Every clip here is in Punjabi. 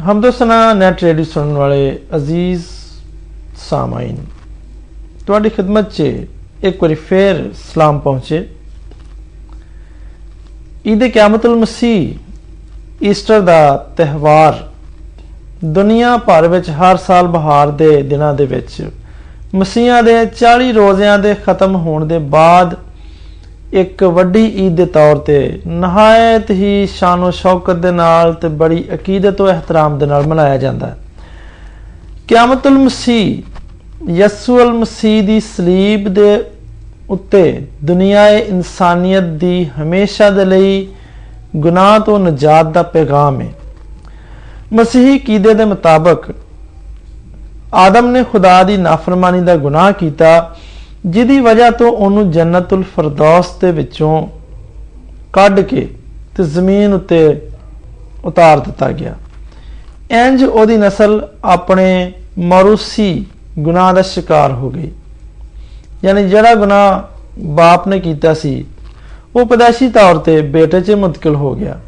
ਹਮਦੋਸਨਾ ਨੈਟ ਰੇਡੀਓ ਸੁਣਨ ਵਾਲੇ ਅਜ਼ੀਜ਼ ਸਾਮਾਈਨ। ਤੁਹਾਡੀ ਖidmat 'ਚ ਇੱਕ ਵਾਰੀ ਫੇਰ ਸਲਾਮ ਪਹੁੰਚੇ। ਈਦ ਕਿਆਮਤੁਲ ਮਸੀਹ, ਈਸਟਰ ਦਾ ਤਿਹਵਾਰ, ਦੁਨੀਆ ਭਰ ਵਿੱਚ ਹਰ ਸਾਲ ਬਹਾਰ ਦੇ ਦਿਨਾਂ ਦੇ ਵਿੱਚ ਮਸੀਹਾਂ ਦੇ 40 ਰੋਜ਼ਿਆਂ ਦੇ ਖਤਮ ਹੋਣ ਦੇ ਬਾਅਦ ਇੱਕ ਵੱਡੀ ਈਦ ਦੇ ਤੌਰ ਤੇ ਨਹਾਇਤ ਹੀ ਸ਼ਾਨੋ ਸ਼ੌਕਤ ਦੇ ਨਾਲ ਤੇ ਬੜੀ ਅਕੀਦਤ ਤੇ ਇਹਤਰਾਮ ਦੇ ਨਾਲ ਮਨਾਇਆ ਜਾਂਦਾ ਹੈ। ਕਿਆਮਤੁਲ ਮਸੀਹ ਯਸੂ ਅਲ ਮਸੀਹ ਦੀ ਸਲੀਬ ਦੇ ਉੱਤੇ ਦੁਨੀਆਏ ਇਨਸਾਨੀਅਤ ਦੀ ਹਮੇਸ਼ਾ ਦੇ ਲਈ ਗੁਨਾਹ ਤੋਂ ਨਜਾਤ ਦਾ ਪੈਗਾਮ ਹੈ। ਮਸੀਹੀ ਕੀਦੇ ਦੇ ਮੁਤਾਬਕ ਆਦਮ ਨੇ ਖੁਦਾ ਦੀ ਨਾਫਰਮਾਨੀ ਦਾ ਗੁਨਾਹ ਕੀਤਾ ਜਿਹਦੀ ਵਜ੍ਹਾ ਤੋਂ ਉਹਨੂੰ ਜੰਨਤੁਲ ਫਰਦੌਸ ਦੇ ਵਿੱਚੋਂ ਕੱਢ ਕੇ ਤੇ ਜ਼ਮੀਨ ਉੱਤੇ ਉਤਾਰ ਦਿੱਤਾ ਗਿਆ। ਇੰਜ ਉਹਦੀ ਨਸਲ ਆਪਣੇ ਮਰੂਸੀ ਗੁਨਾਹ ਦਾ ਸ਼ਿਕਾਰ ਹੋ ਗਈ। ਯਾਨੀ ਜਿਹੜਾ ਗੁਨਾਹ ਬਾਪ ਨੇ ਕੀਤਾ ਸੀ, ਉਹ ਪਦਾਸ਼ੀ ਤੌਰ ਤੇ ਬੇਟੇ 'ਚ ਮੁੰਤਕਿਲ ਹੋ ਗਿਆ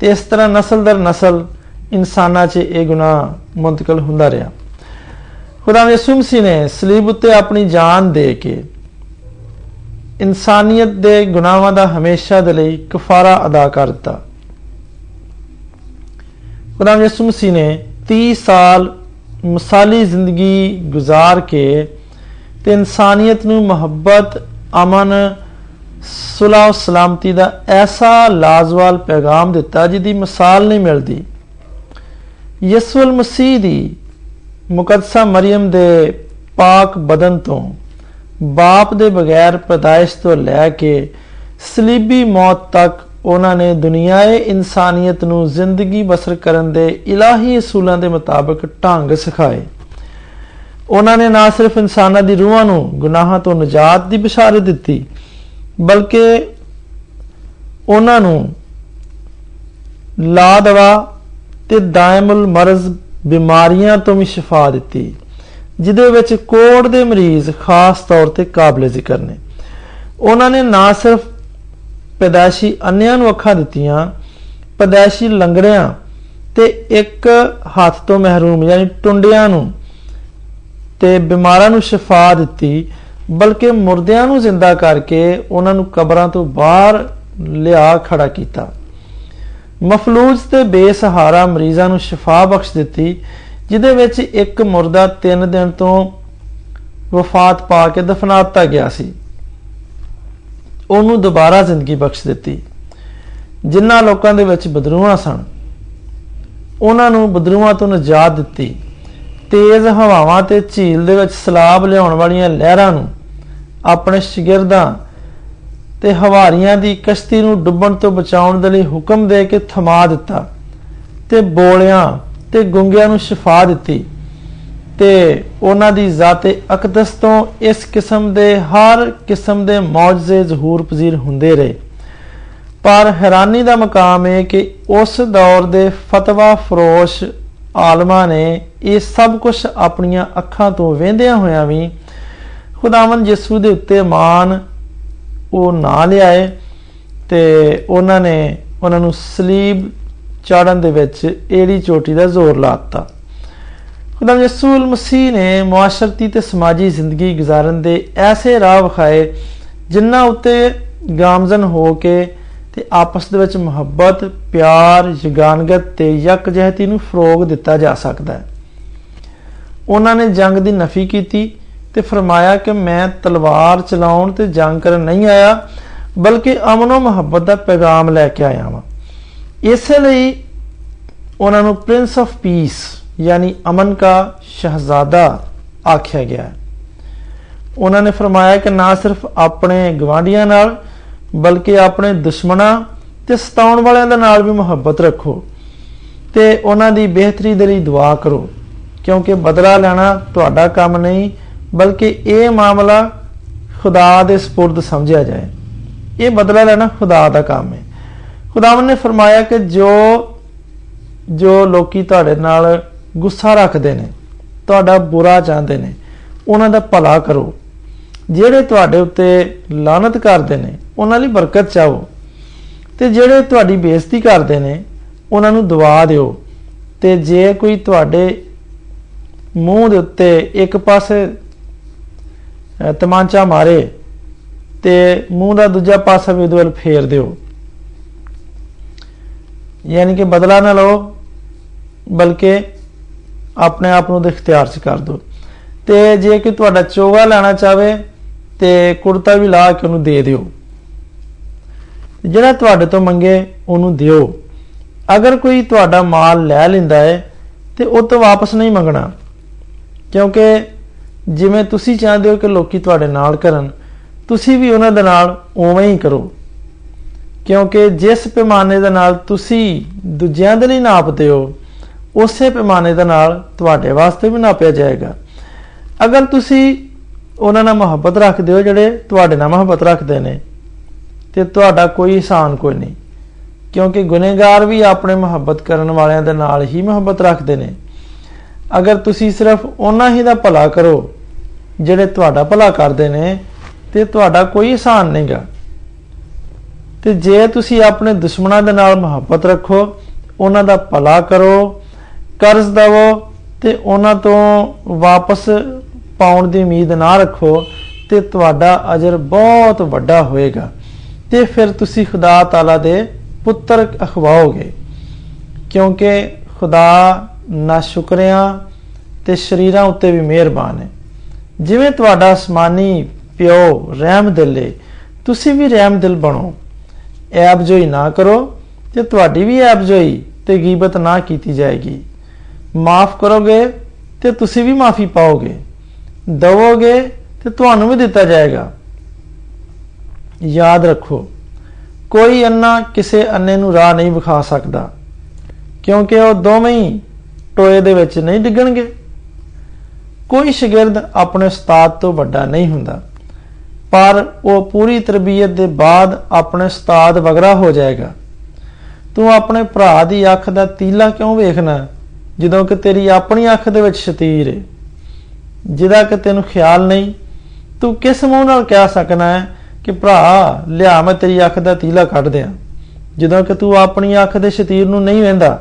ਤੇ ਇਸ ਤਰ੍ਹਾਂ ਨਸਲ ਦਰ ਨਸਲ ਇਨਸਾਨਾਂ 'ਚ ਇਹ ਗੁਨਾਹ ਮੁੰਤਕਿਲ ਹੁੰਦਾ ਰਿਹਾ। ਖੁਦਾ ਯਿਸੂ ਮਸੀਹ ਨੇ ਸਲੀਬ ਉੱਤੇ ਆਪਣੀ ਜਾਨ ਦੇ ਕੇ ਇਨਸਾਨੀਅਤ ਦੇ ਗੁਨਾਹਾਂ ਦਾ ਹਮੇਸ਼ਾ ਦੇ ਲਈ ਕਫਾਰਾ ਅਦਾ ਕਰ ਦਿੱਤਾ ਖੁਦਾ ਯਿਸੂ ਮਸੀਹ ਨੇ 30 ਸਾਲ ਮਿਸਾਲੀ ਜ਼ਿੰਦਗੀ گزار ਕੇ ਤੇ ਇਨਸਾਨੀਅਤ ਨੂੰ ਮੁਹੱਬਤ ਅਮਨ ਸੁਲਾਹ ਸਲਾਮਤੀ ਦਾ ਐਸਾ ਲਾਜ਼ਵਾਲ ਪੈਗਾਮ ਦਿੱਤਾ ਜਿਹਦੀ ਮਿਸਾਲ ਨਹੀਂ ਮਿਲਦੀ ਯਿਸੂ ਮਸੀਹ ਦੀ ਮੁਕੱਦਸਾ ਮਰੀਮ ਦੇ ਪਾਕ ਬਦਨ ਤੋਂ ਬਾਪ ਦੇ ਬਗੈਰ ਪੈਦਾਇਸ਼ ਤੋਂ ਲੈ ਕੇ ਸਲੀਬੀ ਮੌਤ ਤੱਕ ਉਹਨਾਂ ਨੇ ਦੁਨੀਆਏ ਇਨਸਾਨੀਅਤ ਨੂੰ ਜ਼ਿੰਦਗੀ ਬਸਰ ਕਰਨ ਦੇ ਇਲਾਹੀ ਅਸੂਲਾਂ ਦੇ ਮੁਤਾਬਕ ਢੰਗ ਸਿਖਾਏ। ਉਹਨਾਂ ਨੇ ਨਾ ਸਿਰਫ ਇਨਸਾਨਾਂ ਦੀ ਰੂਹਾਂ ਨੂੰ ਗੁਨਾਹਾਂ ਤੋਂ ਨਜਾਤ ਦੀ ਬਸ਼ਾਰਤ ਦਿੱਤੀ, ਬਲਕਿ ਉਹਨਾਂ ਨੂੰ ਲਾ ਦਵਾ ਤੇ ਦਾਇਮੁਲ ਮਰਜ਼ ਬਿਮਾਰੀਆਂ ਤੋਂ ਵੀ ਸ਼ਿਫਾ ਦਿੱਤੀ, ਜਿਹਦੇ ਵਿੱਚ ਕੋੜ ਦੇ ਮਰੀਜ਼ ਖਾਸ ਤੌਰ ਤੇ ਕਾਬਲੇ ਜ਼ਿਕਰ ਨੇ। ਉਹਨਾਂ ਨੇ ਨਾ ਸਿਰਫ ਪੈਦਾਸ਼ੀ ਅੰਨਿਆਂ ਨੂੰ ਅੱਖਾਂ ਦਿੱਤੀਆਂ ਪੈਦਾਸ਼ੀ ਲੰਗੜਿਆਂ ਤੇ ਇੱਕ ਹੱਥ ਤੋਂ ਮਹਿਰੂਮ ਯਾਨੀ ਟੁੰਡਿਆਂ ਨੂੰ ਤੇ ਬਿਮਾਰਾਂ ਨੂੰ ਸ਼ਿਫਾ ਦਿੱਤੀ, ਬਲਕਿ ਮੁਰਦਿਆਂ ਨੂੰ ਜ਼ਿੰਦਾ ਕਰਕੇ ਉਹਨਾਂ ਨੂੰ ਕਬਰਾਂ ਤੋਂ ਬਾਹਰ ਲਿਆ ਖੜਾ ਕੀਤਾ। ਮਫਲੂਜ ਤੇ ਬੇਸਹਾਰਾ ਮਰੀਜ਼ਾਂ ਨੂੰ ਸ਼ਿਫਾ ਬਖਸ਼ ਦਿੱਤੀ, ਜਿਹਦੇ ਵਿੱਚ ਇੱਕ ਮੁਰਦਾ 3 ਦਿਨ ਤੋਂ ਵਫਾਤ ਪਾ ਕੇ ਦਫਨਾਤਾ ਗਿਆ ਸੀ। ਉਹਨੂੰ ਦੁਬਾਰਾ ਜ਼ਿੰਦਗੀ ਬਖਸ਼ ਦਿੱਤੀ। ਜਿਨ੍ਹਾਂ ਲੋਕਾਂ ਦੇ ਵਿੱਚ ਬਦਰੂਹਾਂ ਸਨ, ਉਹਨਾਂ ਨੂੰ ਬਦਰੂਹਾਂ ਤੋਂ ਨਜਾਤ ਦਿੱਤੀ। ਤੇਜ਼ ਹਵਾਵਾਂ ਤੇ ਝੀਲ ਦੇ ਵਿੱਚ ਸਲਾਬ ਲਿਆਉਣ ਵਾਲੀਆਂ ਲਹਿਰਾਂ ਨੂੰ ਆਪਣੇ ਸ਼ਗਿਰਦਾਂ ਤੇ ਹਵਾਰੀਆਂ ਦੀ ਕਸ਼ਤੀ ਨੂੰ ਡੁੱਬਣ ਤੋਂ ਬਚਾਉਣ ਦੇ ਲਈ ਹੁਕਮ ਦੇ ਕੇ ਥਮਾ ਦਿੱਤਾ ਤੇ ਬੋਲਿਆਂ ਤੇ ਗੁੰਗਿਆਂ ਨੂੰ ਸ਼ਿਫਾ ਦਿੱਤੀ ਤੇ ਉਹਨਾਂ ਦੀ ਜ਼ਾਤੇ ਅਕਦਸ ਤੋਂ ਇਸ ਕਿਸਮ ਦੇ ਹਰ ਕਿਸਮ ਦੇ ਮੌਜਜ਼ੇ ਜ਼ਹੂਰ ਪਜ਼ੀਰ ਹੁੰਦੇ ਰਹੇ। ਪਰ ਹੈਰਾਨੀ ਦਾ ਮਕਾਮ ਹੈ ਕਿ ਉਸ ਦੌਰ ਦੇ ਫਤਵਾ ਫਰੋਸ਼ ਆਲਮਾਂ ਨੇ ਇਹ ਸਭ ਕੁਝ ਆਪਣੀਆਂ ਅੱਖਾਂ ਤੋਂ ਵੇਂਦਿਆਂ ਹੋਇਆਂ ਵੀ ਖੁਦਾਵੰਦ ਯਿਸੂ ਦੇ ਉੱਤੇ ਮਾਨ ਉਹ ਨਾ ਲਿਆਏ ਤੇ ਉਹਨਾਂ ਨੇ ਉਹਨਾਂ ਨੂੰ ਸਲੀਬ ਚਾੜਨ ਦੇ ਵਿੱਚ ਏੜੀ ਚੋਟੀ ਦਾ ਜ਼ੋਰ ਲਾਤਾ ਖੁਦਾਮ ਯਸੂਲ ਮਸੀਹ ਨੇ ਮੁਆਸ਼ਰਤੀ ਤੇ ਸਮਾਜੀ ਜ਼ਿੰਦਗੀ گزارਣ ਦੇ ਐਸੇ ਰਾਹ ਵਿਖਾਏ ਜਿਨ੍ਹਾਂ ਉੱਤੇ ਗਾਮਜ਼ਨ ਹੋ ਕੇ ਤੇ ਆਪਸ ਦੇ ਵਿੱਚ ਮੁਹੱਬਤ, ਪਿਆਰ ਯਗਾਨਗਤ ਤੇ ਯਕਜਹਿਤੀ ਨੂੰ ਫਰੋਗ ਦਿੱਤਾ ਜਾ ਸਕਦਾ ਹੈ। ਉਹਨਾਂ ਨੇ ਜੰਗ ਦੀ ਨਫੀ ਕੀਤੀ ਤੇ ਫਰਮਾਇਆ ਕਿ ਮੈਂ ਤਲਵਾਰ ਚਲਾਉਣ ਤੇ ਜੰਗ ਕਰਨ ਨਹੀਂ ਆਇਆ, ਬਲਕਿ ਅਮਨ ਉਹ ਮੁਹੱਬਤ ਦਾ ਪੈਗਾਮ ਲੈ ਕੇ ਆਇਆ ਹਾਂ ਇਸੇ ਲਈ ਉਹਨਾਂ ਨੂੰ ਪ੍ਰਿੰਸ ਆਫ ਪੀਸ ਯਾਨੀ ਅਮਨ ਦਾ ਸ਼ਹਜ਼ਾਦਾ ਆਖਿਆ ਗਿਆ ਹੈ। ਉਹਨਾਂ ਨੇ ਫਰਮਾਇਆ ਕਿ ਨਾ ਸਿਰਫ ਆਪਣੇ ਗਵਾਂਡੀਆਂ ਨਾਲ, ਬਲਕਿ ਆਪਣੇ ਦੁਸ਼ਮਣਾਂ ਤੇ ਸਤਾਉਣ ਵਾਲਿਆਂ ਦੇ ਨਾਲ ਵੀ ਮੁਹੱਬਤ ਰੱਖੋ ਤੇ ਉਹਨਾਂ ਦੀ ਬਿਹਤਰੀ ਦੇ ਲਈ ਦੁਆ ਕਰੋ, ਕਿਉਂਕਿ ਬਦਲਾ ਲੈਣਾ ਤੁਹਾਡਾ ਕੰਮ ਨਹੀਂ ਬਲਕਿ ਇਹ ਮਾਮਲਾ ਖੁਦਾ ਦੇ سپرد ਸਮਝਿਆ ਜਾਏ ਇਹ ਬਦਲਾ ਲੈਣਾ ਖੁਦਾ ਦਾ ਕੰਮ ਹੈ ਖੁਦਾਵੰ ਨੇ ਫਰਮਾਇਆ ਕਿ ਜੋ ਜੋ ਲੋਕੀ ਤੁਹਾਡੇ ਨਾਲ ਗੁੱਸਾ ਰੱਖਦੇ ਨੇ ਤੁਹਾਡਾ ਬੁਰਾ ਚਾਹੁੰਦੇ ਨੇ ਉਹਨਾਂ ਦਾ ਭਲਾ ਕਰੋ ਜਿਹੜੇ ਤੁਹਾਡੇ ਉੱਤੇ ਲਾਨਤ ਕਰਦੇ ਨੇ ਉਹਨਾਂ ਲਈ ਬਰਕਤ ਚਾਹੋ ਤੇ ਜਿਹੜੇ ਤੁਹਾਡੀ ਬੇਇੱਜ਼ਤੀ ਕਰਦੇ ਨੇ ਉਹਨਾਂ ਨੂੰ ਦੁਆ ਦਿਓ ਤੇ ਜੇ ਕੋਈ ਤੁਹਾਡੇ ਮੂੰਹ ਦੇ ਉੱਤੇ ਇੱਕ ਪਾਸੇ ਤਮਾਂਚਾ ਮਾਰੇ ਤੇ ਮੂੰਹ ਦਾ ਦੂਜਾ ਪਾਸਾ ਵੀ ਉਹਦੇ ਵੱਲ ਫੇਰ ਦਿਓ। ਯਾਨੀ ਕਿ ਬਦਲਾ ਨਾ ਲਓ, ਬਲਕਿ ਆਪਣੇ ਆਪ ਨੂੰ ਦੇ ਇਖਤਿਆਰ 'ਚ ਕਰ ਦਿਓ। ਤੇ ਜੇ ਕਿ ਤੁਹਾਡਾ ਚੋਗਾ ਲੈਣਾ ਚਾਵੇ ਤੇ ਕੁੜਤਾ ਵੀ ਲਾ ਕੇ ਉਹਨੂੰ ਦੇ ਦਿਓ। ਜਿਹੜਾ ਤੁਹਾਡੇ ਤੋਂ ਮੰਗੇ ਉਹਨੂੰ ਦਿਓ। ਅਗਰ ਕੋਈ ਤੁਹਾਡਾ ਮਾਲ ਲੈ ਲੈਂਦਾ ਹੈ ਤੇ ਉਹ ਤੋਂ ਵਾਪਸ ਨਹੀਂ ਮੰਗਣਾ, ਕਿਉਂਕਿ ਜਿਵੇਂ ਤੁਸੀਂ ਚਾਹੁੰਦੇ ਹੋ ਕਿ ਲੋਕੀ ਤੁਹਾਡੇ ਨਾਲ ਕਰਨ, ਤੁਸੀਂ ਵੀ ਉਹਨਾਂ ਦੇ ਨਾਲ ਉਵੇਂ ਹੀ ਕਰੋ। ਕਿਉਂਕਿ ਜਿਸ ਪੈਮਾਨੇ ਦੇ ਨਾਲ ਤੁਸੀਂ ਦੂਜਿਆਂ ਦੇ ਲਈ ਨਾਪਦੇ ਹੋ, ਉਸੇ ਪੈਮਾਨੇ ਦੇ ਨਾਲ ਤੁਹਾਡੇ ਵਾਸਤੇ ਵੀ ਨਾਪਿਆ ਜਾਏਗਾ। ਅਗਰ ਤੁਸੀਂ ਉਹਨਾਂ ਨਾਲ ਮੁਹੱਬਤ ਰੱਖਦੇ ਹੋ ਜਿਹੜੇ ਤੁਹਾਡੇ ਨਾਲ ਮੁਹੱਬਤ ਰੱਖਦੇ ਨੇ, ਤੇ ਤੁਹਾਡਾ ਕੋਈ ihsan ਕੋਈ ਨਹੀਂ। ਕਿਉਂਕਿ ਗੁਨੇਗਾਰ ਵੀ ਆਪਣੇ ਮੁਹੱਬਤ ਕਰਨ ਵਾਲਿਆਂ ਦੇ ਨਾਲ ਹੀ ਮੁਹੱਬਤ ਰੱਖਦੇ ਨੇ। ਅਗਰ ਤੁਸੀਂ ਸਿਰਫ ਉਹਨਾਂ ਹੀ ਦਾ ਭਲਾ ਕਰੋ ਜਿਹੜੇ ਤੁਹਾਡਾ ਭਲਾ ਕਰਦੇ ਨੇ ਤੇ ਤੁਹਾਡਾ ਕੋਈ ihsan ਨਹੀਂਗਾ। ਤੇ ਜੇ ਤੁਸੀਂ ਆਪਣੇ ਦੁਸ਼ਮਣਾਂ ਦੇ ਨਾਲ ਮੁਹੱਬਤ ਰੱਖੋ, ਉਹਨਾਂ ਦਾ ਭਲਾ ਕਰੋ, ਕਰਜ਼ ਦਵੋ ਤੇ ਉਹਨਾਂ ਤੋਂ ਵਾਪਸ ਪਾਉਣ ਦੀ ਉਮੀਦ ਨਾ ਰੱਖੋ, ਤੇ ਤੁਹਾਡਾ ਅਜਰ ਬਹੁਤ ਵੱਡਾ ਹੋਏਗਾ। ਤੇ ਫਿਰ ਤੁਸੀਂ ਖੁਦਾ ਤਾਲਾ ਦੇ ਪੁੱਤਰ ਅਖਵਾਓਗੇ। ਕਿਉਂਕਿ ਖੁਦਾ ਨਾ ਸ਼ੁਕਰਿਆਂ ਤੇ ਸ਼ਰੀਰਾਂ ਉੱਤੇ ਵੀ ਮਿਹਰਬਾਨ ਹੈ। ਜਿਵੇਂ ਤੁਹਾਡਾ ਅਸਮਾਨੀ ਪਿਓ ਰਹਿਮ ਦਿਲ ਤੁਸੀਂ ਵੀ ਰਹਿਮ ਦਿਲ ਬਣੋ। ਐਬ ਜੋਈ ਨਾ ਕਰੋ ਤੇ ਤੁਹਾਡੀ ਵੀ ਐਬ ਜੋਈ ਤੇ ਗੀਬਤ ਨਾ ਕੀਤੀ ਜਾਏਗੀ। ਮਾਫ ਕਰੋਗੇ ਤੇ ਤੁਸੀਂ ਵੀ ਮਾਫੀ ਪਾਓਗੇ। ਦਵੋਗੇ ਤੇ ਤੁਹਾਨੂੰ ਵੀ ਦਿੱਤਾ ਜਾਏਗਾ। ਯਾਦ ਰੱਖੋ, ਕੋਈ ਅੰਨਾ ਕਿਸੇ ਅੰਨੇ ਨੂੰ ਰਾਹ ਨਹੀਂ ਵਿਖਾ ਸਕਦਾ, ਕਿਉਂਕਿ ਉਹ ਦੋਵੇਂ ਹੀ ਟੋਏ ਦੇ ਵਿੱਚ ਨਹੀਂ ਡਿੱਗਣਗੇ। ਕੋਈ ਸ਼ਾਗਿਰਦ ਆਪਣੇ ਉਸਤਾਦ ਤੋਂ ਵੱਡਾ ਨਹੀਂ ਹੁੰਦਾ, ਪਰ ਉਹ ਪੂਰੀ ਤਰਬੀਅਤ ਦੇ ਬਾਅਦ ਆਪਣੇ ਉਸਤਾਦ ਵਗਰਾ ਹੋ ਜਾਏਗਾ। ਤੂੰ ਆਪਣੇ ਭਰਾ ਦੀ ਅੱਖ ਦਾ ਤੀਲਾ ਕਿਉਂ ਵੇਖਣਾ, ਜਦੋਂ ਕਿ ਤੇਰੀ ਆਪਣੀ ਅੱਖ ਦੇ ਵਿੱਚ ਸ਼ਤੀਰ ਹੈ ਜਿਹਦਾ ਕਿ ਤੈਨੂੰ ਖਿਆਲ ਨਹੀਂ, ਤੂੰ ਕਿਸ ਮੂੰਹ ਨਾਲ ਕਹਿ ਸਕਣਾ ਹੈ ਕਿ ਭਰਾ, ਲਿਆ ਮੈਂ ਤੇਰੀ ਅੱਖ ਦਾ ਤੀਲਾ ਕੱਢ ਦਿਆਂ, ਜਦੋਂ ਕਿ ਤੂੰ ਆਪਣੀ ਅੱਖ ਦੇ ਸ਼ਤੀਰ ਨੂੰ ਨਹੀਂ ਵੇਂਦਾ?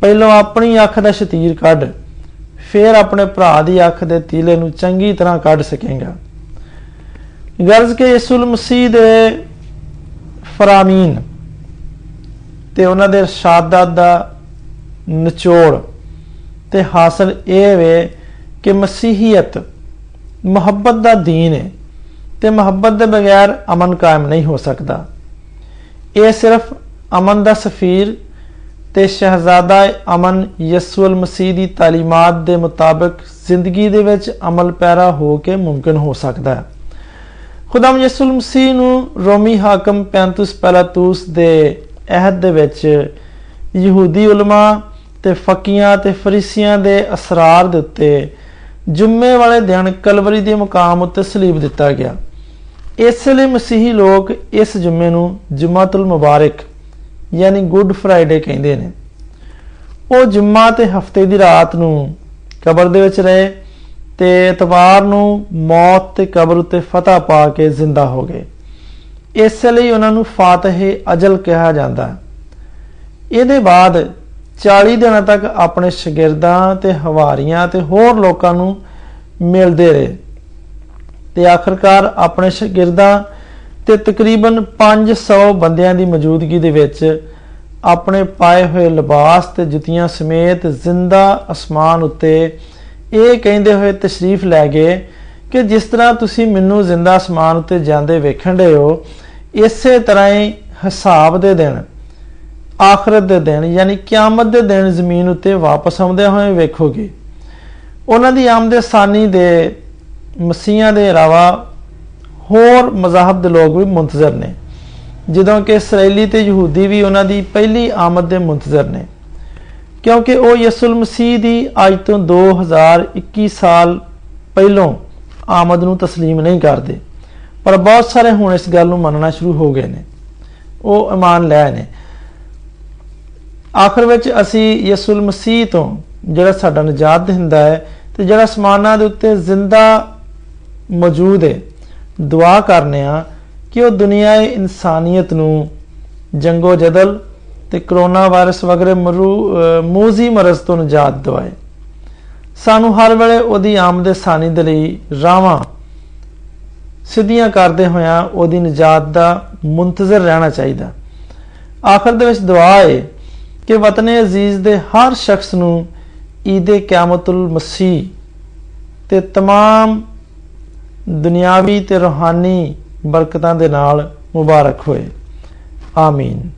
ਪਹਿਲਾਂ ਆਪਣੀ ਅੱਖ ਦਾ ਸ਼ਤੀਰ ਕੱਢ। ਫਿਰ ਆਪਣੇ ਭਰਾ ਦੀ ਅੱਖ ਦੇ ਤੀਲੇ ਨੂੰ ਚੰਗੀ ਤਰ੍ਹਾਂ ਕੱਢ ਸਕੇਗਾ ਗਰਜ਼ ਕੇ ਯਿਸੂਲ ਮਸੀਹ ਦੇ ਫਰਾਮੀਨ ਤੇ ਉਹਨਾਂ ਦੇ ਇਰਸ਼ਾਦਾਤ ਦਾ ਨਿਚੋੜ ਤੇ ਹਾਸਲ ਇਹ ਵੇ ਕਿ ਮਸੀਹੀਅਤ ਮੁਹੱਬਤ ਦਾ دین ਹੈ ਤੇ ਮੁਹੱਬਤ ਦੇ ਬਗੈਰ ਅਮਨ ਕਾਇਮ ਨਹੀਂ ਹੋ ਸਕਦਾ ਇਹ ਸਿਰਫ ਅਮਨ ਦਾ ਸਫੀਰ ਤੇ ਸ਼ਹਿਜ਼ਾਦਾ ਅਮਨ ਯਸੂਲ ਮਸੀਹ ਦੀ ਤਾਲੀਮਾਤ ਦੇ ਮੁਤਾਬਕ ਜ਼ਿੰਦਗੀ ਦੇ ਵਿੱਚ ਅਮਲ ਪੈਰਾ ਹੋ ਕੇ ਮੁਮਕਿਨ ਹੋ ਸਕਦਾ ਹੈ। ਖੁਦਾਮ ਯਸੂਲ ਮਸੀਹ ਨੂੰ ਰੋਮੀ ਹਾਕਮ ਪੈਂਤੂਸ ਪੈਲਾਤੂਸ ਦੇ ਅਹਿਦ ਦੇ ਵਿੱਚ ਯਹੂਦੀ ਉਲਮਾ ਤੇ ਫਕੀਆਂ ਤੇ ਫਰੀਸੀਆਂ ਦੇ ਅਸਰਾਰ ਦੇ ਉੱਤੇ ਜੁਮੇ ਵਾਲੇ ਦਿਨ ਕਲਵਰੀ ਦੇ ਮੁਕਾਮ ਉੱਤੇ ਸਲੀਬ ਦਿੱਤਾ ਗਿਆ। ਇਸ ਲਈ ਮਸੀਹੀ ਲੋਕ ਇਸ ਜੁਮੇ ਨੂੰ ਜੁਮਾਤੁਲ ਮੁਬਾਰਕ ਯਾਨੀ ਗੁੱਡ ਫਰਾਈਡੇ ਕਹਿੰਦੇ ਨੇ। ਉਹ ਜੁਮਾ ਤੇ ਹਫ਼ਤੇ ਦੀ ਰਾਤ ਨੂੰ ਕਬਰ ਦੇ ਵਿੱਚ ਰਹੇ ਤੇ ਇਤਵਾਰ ਨੂੰ ਮੌਤ ਤੇ ਕਬਰ ਉੱਤੇ ਫਤਹ ਪਾ ਕੇ ਜ਼ਿੰਦਾ ਹੋ ਗਏ। ਇਸ ਲਈ ਉਹਨਾਂ ਨੂੰ ਫਾਤਿਹ ਅਜਲ ਕਿਹਾ ਜਾਂਦਾ। ਇਹਦੇ ਬਾਅਦ 40 ਦਿਨਾਂ ਤੱਕ ਆਪਣੇ ਸ਼ਾਗਿਰਦਾਂ ਤੇ ਹਵਾਰੀਆਂ ਤੇ ਹੋਰ ਲੋਕਾਂ ਨੂੰ ਮਿਲਦੇ ਰਹੇ। ਤੇ ਆਖਰਕਾਰ ਆਪਣੇ ਸ਼ਾਗਿਰਦਾਂ ਤੇ ਤਕਰੀਬਨ 500 ਬੰਦਿਆਂ ਦੀ ਮੌਜੂਦਗੀ ਦੇ ਵਿੱਚ ਆਪਣੇ ਪਾਏ ਹੋਏ ਲਿਬਾਸ ਤੇ ਜੁੱਤੀਆਂ ਸਮੇਤ ਜ਼ਿੰਦਾ ਅਸਮਾਨ ਉੱਤੇ ਇਹ ਕਹਿੰਦੇ ਹੋਏ ਤਸ਼ਰੀਫ ਲੈ ਗਏ ਕਿ ਜਿਸ ਤਰ੍ਹਾਂ ਤੁਸੀਂ ਮੈਨੂੰ ਜ਼ਿੰਦਾ ਅਸਮਾਨ ਉੱਤੇ ਜਾਂਦੇ ਵੇਖਣ ਰਹੇ ਹੋ, ਇਸੇ ਤਰ੍ਹਾਂ ਹੀ ਹਿਸਾਬ ਦੇ ਦਿਨ, ਆਖਰਤ ਦੇ ਦਿਨ, ਯਾਨੀ ਕਿਆਮਤ ਦੇ ਦਿਨ ਜ਼ਮੀਨ ਉੱਤੇ ਵਾਪਸ ਆਉਂਦੇ ਹੋਏ ਵੇਖੋਗੇ। ਉਹਨਾਂ ਦੀ ਆਮਦੇ ਸਾਨੀ ਦੇ ਮਸੀਹਾਂ ਦੇ ਇਲਾਵਾ ਹੋਰ ਮਜ਼ਾਹਬ ਦੇ ਲੋਕ ਵੀ ਮੁੰਤਜ਼ਰ ਨੇ। ਜਦੋਂ ਕਿ ਇਸرائیਲੀ ਤੇ ਯਹੂਦੀ ਵੀ ਉਹਨਾਂ ਦੀ ਪਹਿਲੀ ਆਮਦ ਦੇ ਮੁੰਤਜ਼ਰ ਨੇ। ਕਿਉਂਕਿ ਉਹ ਯਿਸੂ ਮਸੀਹ ਦੀ ਅੱਜ ਤੋਂ 2021 ਸਾਲ ਪਹਿਲਾਂ ਆਮਦ ਨੂੰ تسلیم ਨਹੀਂ ਕਰਦੇ, ਪਰ ਬਹੁਤ ਸਾਰੇ ਹੁਣ ਇਸ ਗੱਲ ਨੂੰ ਮੰਨਣਾ ਸ਼ੁਰੂ ਹੋ ਗਏ ਨੇ। ਉਹ ਇਮਾਨ ਲੈ ਨੇ। ਆਖਰ ਵਿੱਚ ਅਸੀਂ ਯਿਸੂ ਮਸੀਹ ਤੋਂ ਜਿਹੜਾ ਸਾਡਾ ਨਜਾਤ ਦਿੰਦਾ ਹੈ ਤੇ ਜਿਹੜਾ ਸਮਾਨਾਂ ਦੇ ਉੱਤੇ ਜ਼ਿੰਦਾ ਮੌਜੂਦ ਹੈ ਦੁਆ ਕਰਨੇ ਆ ਕਿ ਉਹ ਦੁਨੀਆ ਇਨਸਾਨੀਅਤ ਨੂੰ ਜੰਗੋ ਜਦਲ ਤੇ ਕਰੋਨਾ ਵਾਇਰਸ ਵਗੈਰੇ ਮੂਜ਼ੀ ਮਰਜ਼ ਤੋਂ ਨਜਾਤ ਦਿਵਾਏ ਸਾਨੂੰ ਹਰ ਵੇਲੇ ਉਹਦੀ ਆਮਦ ਸਾਨੀ ਦੇ ਲਈ ਰਾਵਾਂ ਸਿੱਧੀਆਂ ਕਰਦੇ ਹੋਇਆਂ ਉਹਦੀ ਨਜਾਤ ਦਾ ਮੁੰਤਜ਼ਰ ਰਹਿਣਾ ਚਾਹੀਦਾ ਆਖਰ ਦੇ ਵਿੱਚ ਦੁਆ ਹੈ ਕਿ ਵਤਨ ਅਜ਼ੀਜ਼ ਦੇ ਹਰ ਸ਼ਖਸ ਨੂੰ ਈਦ ਕਿਆਮਤੁਲ ਮਸੀਹ ਤੇ तमाम ਦੁਨਿਆਵੀ ਤੇ ਰੂਹਾਨੀ ਬਰਕਤਾਂ ਦੇ ਨਾਲ ਮੁਬਾਰਕ ਹੋਏ। ਆਮੀਨ।